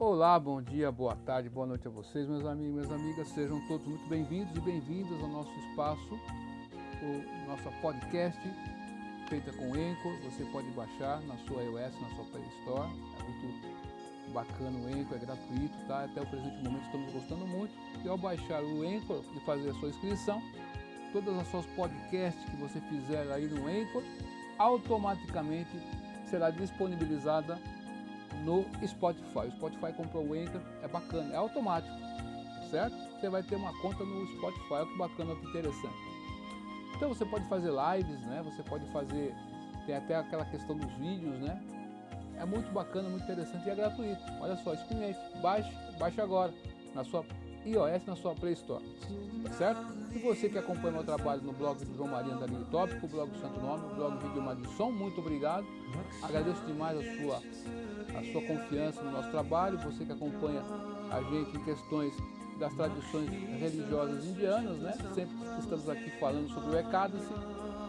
Olá, bom dia, boa tarde, boa noite a vocês, meus amigos minhas amigas. Sejam todos muito bem-vindos e bem-vindas ao nosso espaço, o nosso podcast feita com Anchor. Você pode baixar na sua iOS, na sua Play Store. É muito bacana o Anchor, é gratuito, tá? Até o presente momento estamos gostando muito. E ao baixar o Anchor e fazer a sua inscrição, todas as suas podcasts que você fizer aí no Anchor, automaticamente será disponibilizada no Spotify. O Spotify comprou o Anchor, é bacana, é automático, certo? Você vai ter uma conta no Spotify, olha que bacana, que interessante. Então você pode fazer lives, né? Você pode fazer, tem até aquela questão dos vídeos, né? É muito bacana, muito interessante e é gratuito. Olha só, experimente, baixe, baixe agora na sua iOS na sua Play Store. Tá certo? E você que acompanha meu trabalho no blog do João Maria Andarilho Tópico, blog do Santo Nome, blog do Vídeo Madison, muito obrigado. Agradeço demais a sua, a sua confiança no nosso trabalho. Você que acompanha a gente em questões das tradições religiosas indianas, né? Sempre estamos aqui falando sobre o Ekadasi.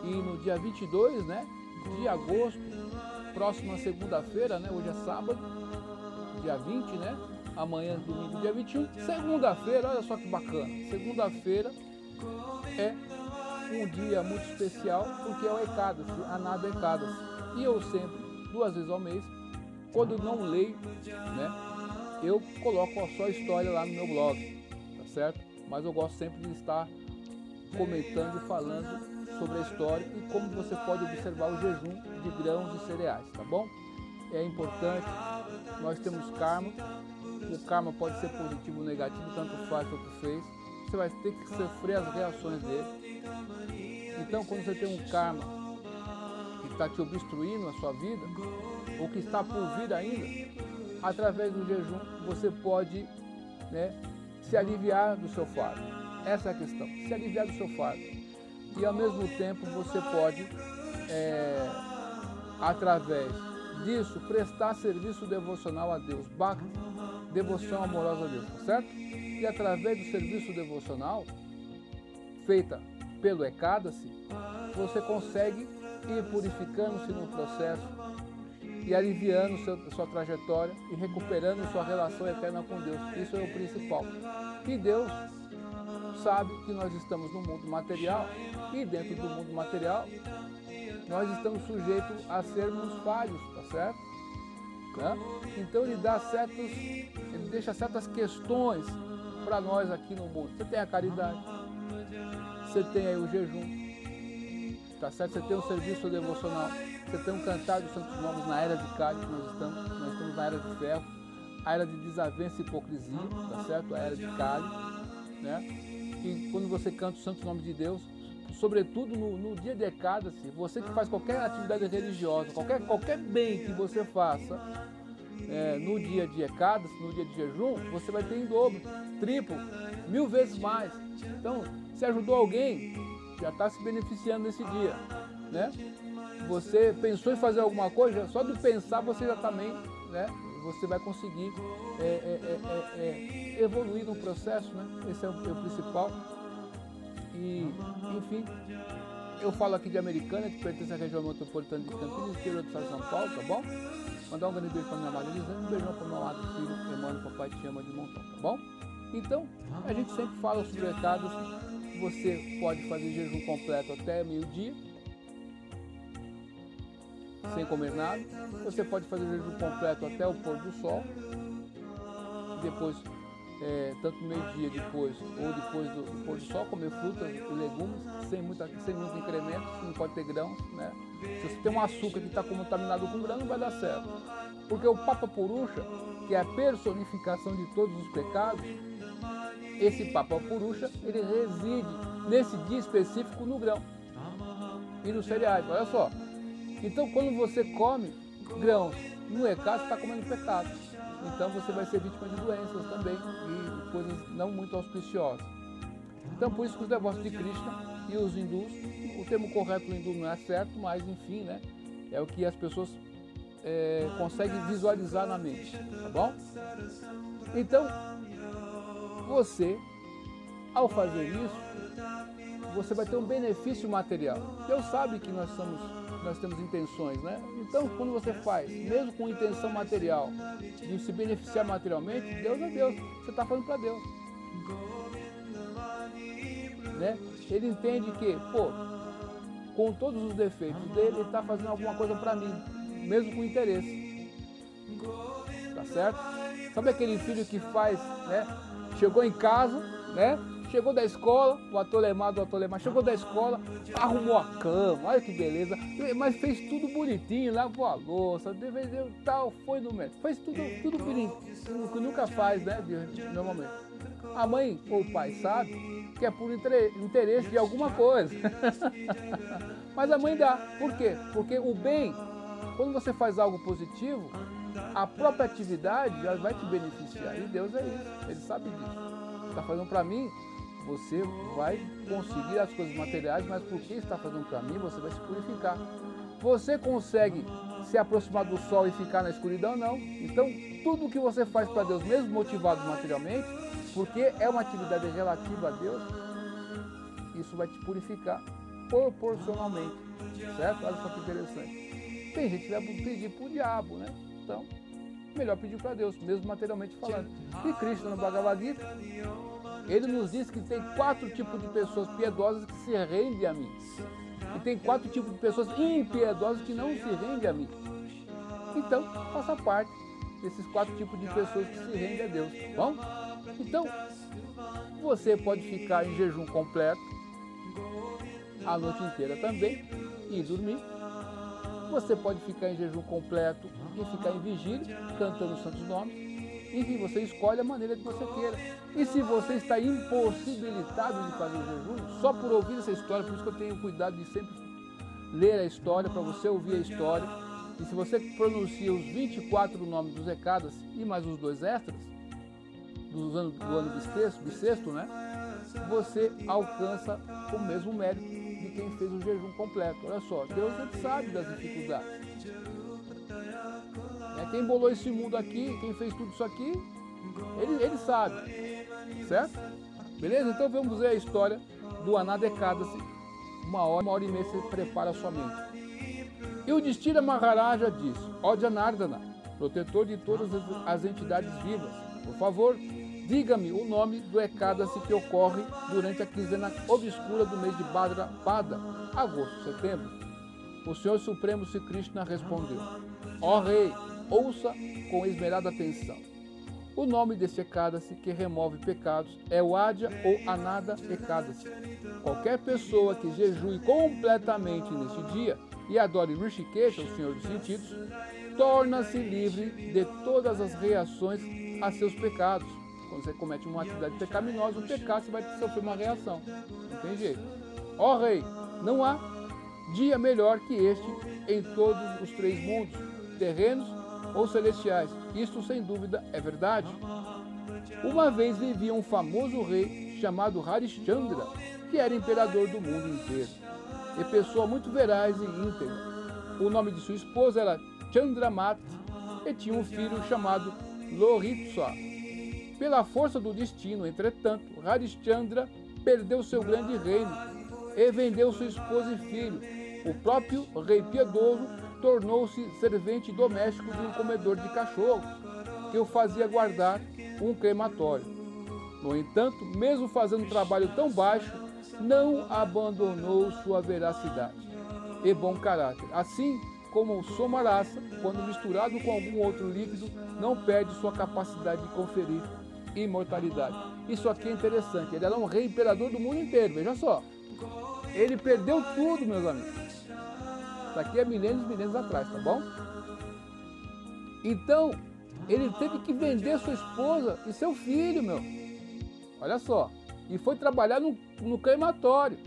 E no dia 22, né, de agosto, próxima segunda-feira, né, hoje é sábado, dia 20, né, amanhã, domingo, dia 21. Segunda-feira, olha só que bacana. Segunda-feira é um dia muito especial porque é o Ekadasi, a nada Ekadasi. E eu sempre, duas vezes ao mês, quando não leio, né, eu coloco a história lá no meu blog, tá certo? Mas eu gosto sempre de estar comentando e falando sobre a história e como você pode observar o jejum de grãos e cereais, tá bom? É importante, nós temos karma, o karma pode ser positivo ou negativo, tanto faz quanto fez. Você vai ter que sofrer as reações dele. Então, quando você tem um karma que está te obstruindo a sua vida, ou que está por vir ainda, através do jejum você pode né, se aliviar do seu fardo. Essa é a questão, se aliviar do seu fardo. E ao mesmo tempo você pode, é, através disso, prestar serviço devocional a Deus. Bhakti devoção amorosa a Deus, tá certo? E através do serviço devocional feita pelo Ekadasi, você consegue ir purificando-se no processo e aliviando seu, sua trajetória e recuperando sua relação eterna com Deus. Isso é o principal. E Deus sabe que nós estamos no mundo material e dentro do mundo material nós estamos sujeitos a sermos falhos, tá certo? Né? Então ele dá certos, ele deixa certas questões para nós aqui no mundo. Você tem a caridade, você tem aí o jejum, tá certo? Você tem o serviço devocional, você tem um cantar dos santos nomes na era de Cálice que nós estamos, nós estamos na era de ferro, a era de desavença e hipocrisia, tá certo? A era de Cálice, né? E quando você canta o santo nome de Deus, sobretudo no, no dia de Ekadasi, você que faz qualquer atividade religiosa, qualquer, qualquer bem que você faça é, no dia de Ekadasi, no dia de jejum, você vai ter em dobro, triplo, mil vezes mais. Então, se ajudou alguém, já está se beneficiando nesse dia, né? Você pensou em fazer alguma coisa, só de pensar você já também, né? Você vai conseguir é, é, é, é, é evoluir no processo, né? Esse é o, o principal. E, enfim, eu falo aqui de Americana, que pertence à região metropolitana de Campinas, interior do estado de São Paulo, tá bom? Mandar um grande beijo para minha amada um beijão para o meu amado filho, Emmanuel, papai te ama de montão, tá bom? Então, a gente sempre fala sobre recados, você pode fazer jejum completo até meio-dia, sem comer nada. Você pode fazer jejum completo até o pôr do sol, depois é, tanto meio-dia depois ou depois do, pôr do sol, comer frutas e legumes sem, muita, sem muito incremento, não pode ter grãos, né? Se você tem um açúcar que está contaminado com grão, não vai dar certo. Porque o Papa Purusha, que é a personificação de todos os pecados, esse Papa Purusha, ele reside nesse dia específico no grão e nos cereais, olha só. Então quando você come grãos no ECA, você está comendo pecado então você vai ser vítima de doenças também e coisas não muito auspiciosas. Então por isso que os devotos de Krishna e os hindus, o termo correto hindu não é certo, mas enfim, né? É o que as pessoas é, conseguem visualizar na mente, tá bom? Então, você, ao fazer isso, você vai ter um benefício material. Deus sabe que nós somos nós temos intenções, né? Então, quando você faz, mesmo com intenção material, de se beneficiar materialmente, Deus é Deus. Você está fazendo para Deus. Né? Ele entende que, pô, com todos os defeitos dele, ele está fazendo alguma coisa para mim, mesmo com interesse. Tá certo? Sabe aquele filho que faz, né? Chegou em casa, né? Chegou da escola, o atolemado, o atolemado, chegou da escola, arrumou a cama, olha que beleza, mas fez tudo bonitinho, lavou a louça, defendeu tal, foi no médico, fez tudo, tudo bonitinho, que nunca faz, né, normalmente. A mãe ou o pai sabe que é por interesse de alguma coisa. mas a mãe dá, por quê? Porque o bem, quando você faz algo positivo, a própria atividade já vai te beneficiar. E Deus é isso, Ele sabe disso. Está fazendo para mim, você vai conseguir as coisas materiais, mas porque está fazendo para mim, você vai se purificar. Você consegue se aproximar do sol e ficar na escuridão? Não. Então, tudo que você faz para Deus, mesmo motivado materialmente, porque é uma atividade relativa a Deus, isso vai te purificar proporcionalmente. Certo? Olha só que interessante. Tem gente que vai pedir para o diabo, né? Então, melhor pedir para Deus, mesmo materialmente falando. E Cristo no Bhagavad Gita, ele nos diz que tem quatro tipos de pessoas piedosas que se rendem a mim. E tem quatro tipos de pessoas impiedosas que não se rendem a mim. Então, faça parte desses quatro tipos de pessoas que se rendem a Deus. Tá bom? Então, você pode ficar em jejum completo a noite inteira também e dormir você pode ficar em jejum completo e ficar em vigília, cantando os santos nomes. Enfim, você escolhe a maneira que você queira. E se você está impossibilitado de fazer o jejum, só por ouvir essa história, por isso que eu tenho cuidado de sempre ler a história, para você ouvir a história. E se você pronuncia os 24 nomes dos recados e mais os dois extras, do ano, do ano bissexto, bissexto, né? Você alcança o mesmo mérito de quem fez o jejum completo. Olha só, Deus sabe das dificuldades. Quem bolou esse mundo aqui, quem fez tudo isso aqui, ele, ele sabe. Certo? Beleza? Então vamos ver a história do Anadekadasi. Uma hora, uma hora e meia você prepara a sua mente. E o Destira Maharaja diz, ó Janardana, protetor de todas as entidades vivas, por favor, Diga-me o nome do Ekadasi que ocorre durante a quinzena obscura do mês de Badra Pada, agosto, setembro. O Senhor Supremo Sri Krishna respondeu: Ó rei, ouça com esmerada atenção. O nome desse Ekadasi que remove pecados é o Adya ou Anada Ekadasi. Qualquer pessoa que jejue completamente neste dia e adore Rishikesha, o Senhor dos Sentidos, torna-se livre de todas as reações a seus pecados quando você comete uma atividade pecaminosa, o pecado você vai sofrer uma reação. Não tem jeito. Ó rei, não há dia melhor que este em todos os três mundos, terrenos ou celestiais. Isto sem dúvida é verdade. Uma vez vivia um famoso rei chamado Harishchandra, que era imperador do mundo inteiro, e pessoa muito veraz e íntegra. O nome de sua esposa era Chandramati e tinha um filho chamado Lohitswa. Pela força do destino, entretanto, Harishchandra perdeu seu grande reino e vendeu sua esposa e filho. O próprio rei piedoso tornou-se servente doméstico de um comedor de cachorros, que o fazia guardar um crematório. No entanto, mesmo fazendo trabalho tão baixo, não abandonou sua veracidade e bom caráter. Assim como o somarasa, quando misturado com algum outro líquido, não perde sua capacidade de conferir imortalidade. Isso aqui é interessante. Ele era um rei imperador do mundo inteiro, veja só. Ele perdeu tudo, meus amigos. Isso aqui é milênios e milênios atrás, tá bom? Então, ele teve que vender sua esposa e seu filho, meu. Olha só. E foi trabalhar no, no crematório.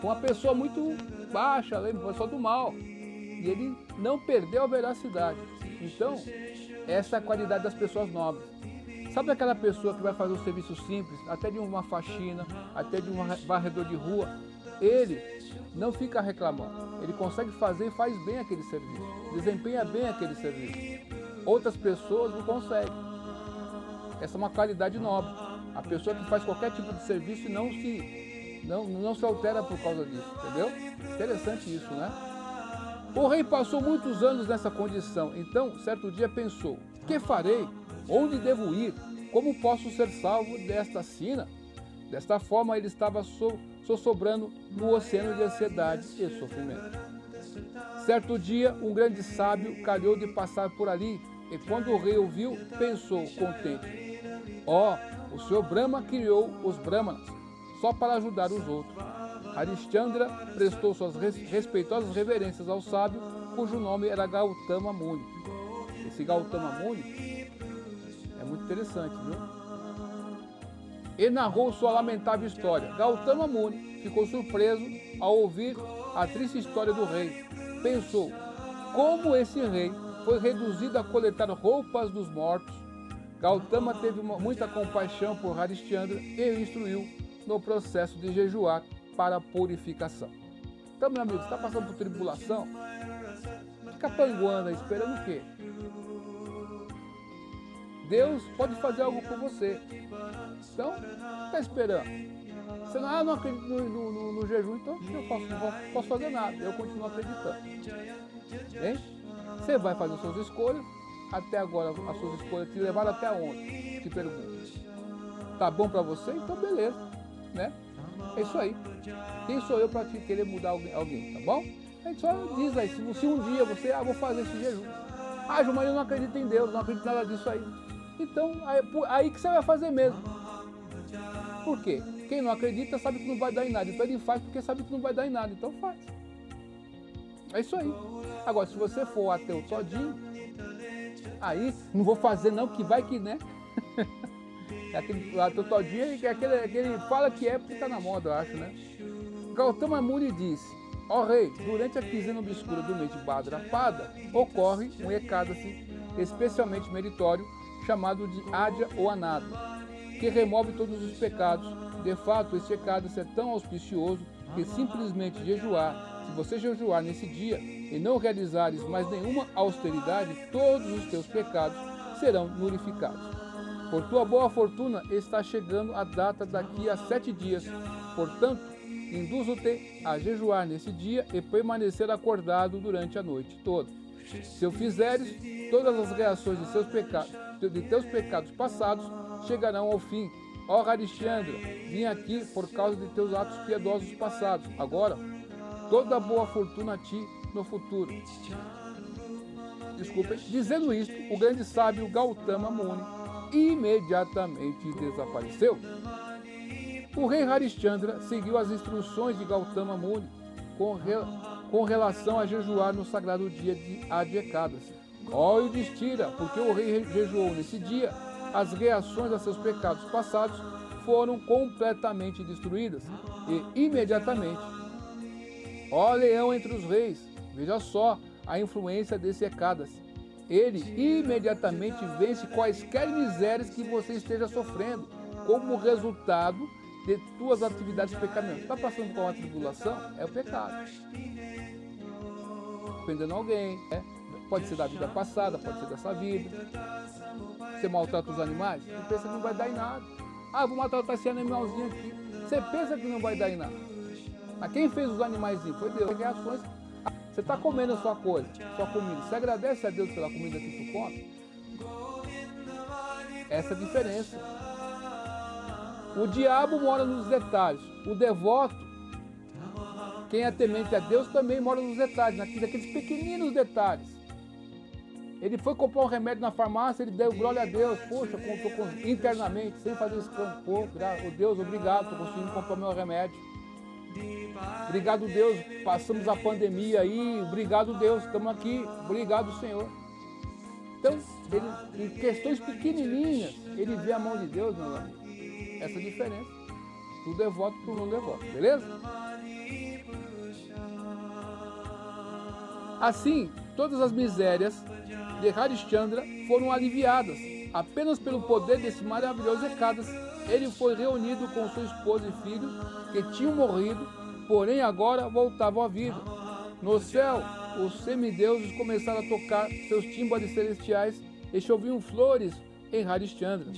Com uma pessoa muito baixa, lembra? Uma pessoa do mal. E ele não perdeu a veracidade. Então, essa é a qualidade das pessoas nobres. Sabe aquela pessoa que vai fazer um serviço simples, até de uma faxina, até de um varredor de rua? Ele não fica reclamando. Ele consegue fazer e faz bem aquele serviço. Desempenha bem aquele serviço. Outras pessoas não conseguem. Essa é uma qualidade nobre. A pessoa que faz qualquer tipo de serviço e não se Não, não se altera por causa disso, entendeu? Interessante isso, né? O rei passou muitos anos nessa condição, então, certo dia pensou: Que farei? Onde devo ir? Como posso ser salvo desta sina? Desta forma, ele estava so, sossobrando no oceano de ansiedade e sofrimento. Certo dia, um grande sábio calhou de passar por ali, e quando o rei ouviu, pensou contente: Ó, oh, o senhor Brahma criou os Brahmanas só para ajudar os outros. Arishchandra prestou suas respeitosas reverências ao sábio, cujo nome era Gautama Muni. Esse Gautama Muni é muito interessante, viu? E narrou sua lamentável história. Gautama Muni ficou surpreso ao ouvir a triste história do rei. Pensou como esse rei foi reduzido a coletar roupas dos mortos. Gautama teve uma, muita compaixão por Harishchandra e o instruiu no processo de jejuar para purificação. Então, meu amigo, está passando por tribulação? Fica panguando, esperando o quê? Deus pode fazer algo por você. Então, está esperando. Você não, ah, não no, no, no, no, jejum, então eu posso, não posso fazer nada. Eu continuo acreditando. Hein? Você vai fazer suas escolhas. Até agora, as suas escolhas te levaram até onde? Te pergunto. Tá bom para você? Então, beleza. Né? É isso aí. Quem sou eu para querer mudar alguém, tá bom? A gente só diz aí, se, se um dia você, ah, vou fazer esse jejum. Ah, Gilmar, eu não acredito em Deus, não acredito em nada disso aí. Então, aí, que você vai fazer mesmo. Por quê? Quem não acredita sabe que não vai dar em nada. Então ele faz porque sabe que não vai dar em nada. Então faz. É isso aí. Agora, se você for ateu todinho, aí não vou fazer não, que vai que, né? É aquele ateu todinho é aquele, aquele fala que é porque está na moda, eu acho, né? Gautama Muni disse, ó oh, rei, durante a quinzena obscura do mês de Badrapada, ocorre um Ekadasi especialmente meritório, chamado de Adya ou Anada, que remove todos os pecados. De fato, esse Ekadasi é tão auspicioso que simplesmente jejuar, se você jejuar nesse dia e não realizares mais nenhuma austeridade, todos os teus pecados serão nullificados. Por tua boa fortuna está chegando a data daqui a sete dias. Portanto, induzo-te a jejuar nesse dia e permanecer acordado durante a noite toda. Se o fizeres, todas as reações de, seus pecados, de teus pecados passados chegarão ao fim. Ó Harishchandra, vim aqui por causa de teus atos piedosos passados. Agora, toda boa fortuna a ti no futuro. Desculpem. Dizendo isto, o grande sábio Gautama Muni imediatamente desapareceu. O rei Harishchandra seguiu as instruções de Gautama Muni com, re, com relação a jejuar no sagrado dia de Adhyekadasi. Ó Yudhishthira, porque o rei jejuou nesse dia, as reações a seus pecados passados foram completamente destruídas e imediatamente. Ó leão entre os reis, veja só a influência desse Ekadasi ele imediatamente vence quaisquer misérias que você esteja sofrendo, como resultado de tuas atividades pecaminosas. Está passando por uma tribulação? É o pecado. Ofendendo alguém, né? Pode ser da vida passada, pode ser dessa vida. Você maltrata os animais? Você pensa que não vai dar em nada. Ah, vou maltratar esse animalzinho aqui. Você pensa que não vai dar em nada. Mas quem fez os animais? Foi Deus. Reações você está comendo a sua coisa, sua comida. Você agradece a Deus pela comida que tu come? Essa é a diferença. O diabo mora nos detalhes. O devoto, quem é temente a Deus, também mora nos detalhes, naqueles pequeninos detalhes. Ele foi comprar um remédio na farmácia, ele deu glória a Deus. Poxa, comprou internamente, sem fazer escândalo. Pô, oh, Deus, obrigado por conseguir comprar meu remédio. Obrigado, Deus. Passamos a pandemia aí. Obrigado, Deus. Estamos aqui. Obrigado, Senhor. Então, ele, em questões pequenininhas, ele vê a mão de Deus, meu amigo. Essa é diferença do devoto para o não devoto, beleza? Assim, todas as misérias de Harishchandra foram aliviadas. Apenas pelo poder desse maravilhoso Ekadas, ele foi reunido com sua esposa e filhos que tinham morrido, porém agora voltavam à vida. No céu, os semideuses começaram a tocar seus tímbalos celestiais e choviam flores em Harishchandra,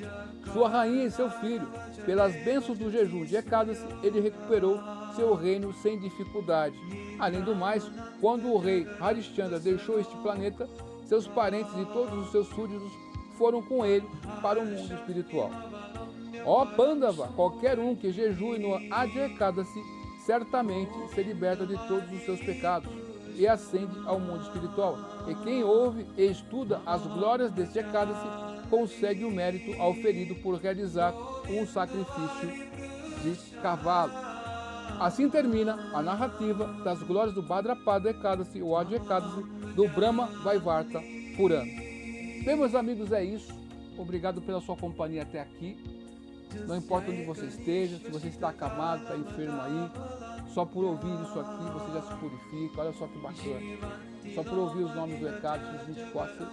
sua rainha e seu filho. Pelas bênçãos do jejum de Ekadasi, ele recuperou seu reino sem dificuldade. Além do mais, quando o rei Harishchandra deixou este planeta, seus parentes e todos os seus súditos foram com ele para o mundo espiritual. Ó Pandava, qualquer um que jejue no Adekadasi certamente se liberta de todos os seus pecados e ascende ao mundo espiritual. E quem ouve e estuda as glórias deste Ekadasi consegue o mérito ao ferido por realizar um sacrifício de cavalo. Assim termina a narrativa das glórias do Bhadrapada Ekadasi, ou Adi Ekadasi, do Brahma Vaivarta Purana. Bem, meus amigos, é isso. Obrigado pela sua companhia até aqui. Não importa onde você esteja, se você está acamado, está enfermo aí, só por ouvir isso aqui você já se purifica. Olha só que bacana. Só por ouvir os nomes do Ecado, os 24,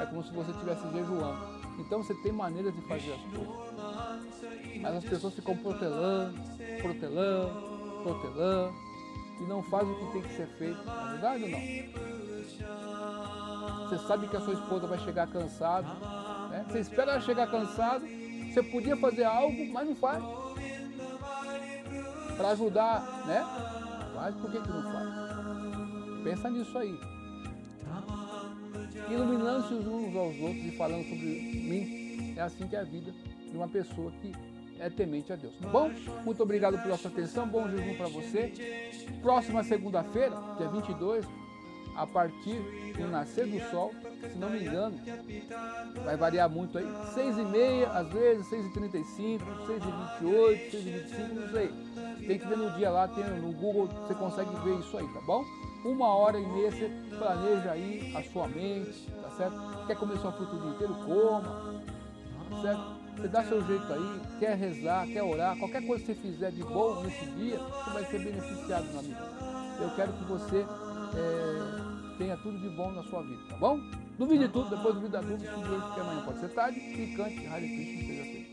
é como se você estivesse jejuando. Então você tem maneiras de fazer as coisas. Mas as pessoas ficam protelando, protelando, protelando e não fazem o que tem que ser feito. É verdade não? Você sabe que a sua esposa vai chegar cansada. Né? Você espera ela chegar cansada. Você podia fazer algo, mas não faz. Para ajudar, né? Faz, por que, que não faz? Pensa nisso aí. Iluminando-se uns aos outros e falando sobre mim. É assim que é a vida de uma pessoa que é temente a Deus. Tá bom? Muito obrigado pela sua atenção. Bom jejum para você. Próxima segunda-feira, dia 22, a partir do nascer do sol, se não me engano, vai variar muito aí, 6 e meia, às vezes 6 e 35, 6 e 28, 6 e 25, não sei. Tem que ver no dia lá, tem no Google, você consegue ver isso aí, tá bom? Uma hora e meia você planeja aí a sua mente, tá certo? Quer comer sua fruta o dia inteiro? Coma, tá certo? Você dá seu jeito aí, quer rezar, quer orar, qualquer coisa que você fizer de bom nesse dia, você vai ser beneficiado, meu amigo. Eu quero que você é, tenha tudo de bom na sua vida, tá bom? Duvide tudo, depois duvide da dúvida, se Deus que amanhã pode ser tarde, e cante Hare Krishna seja feito.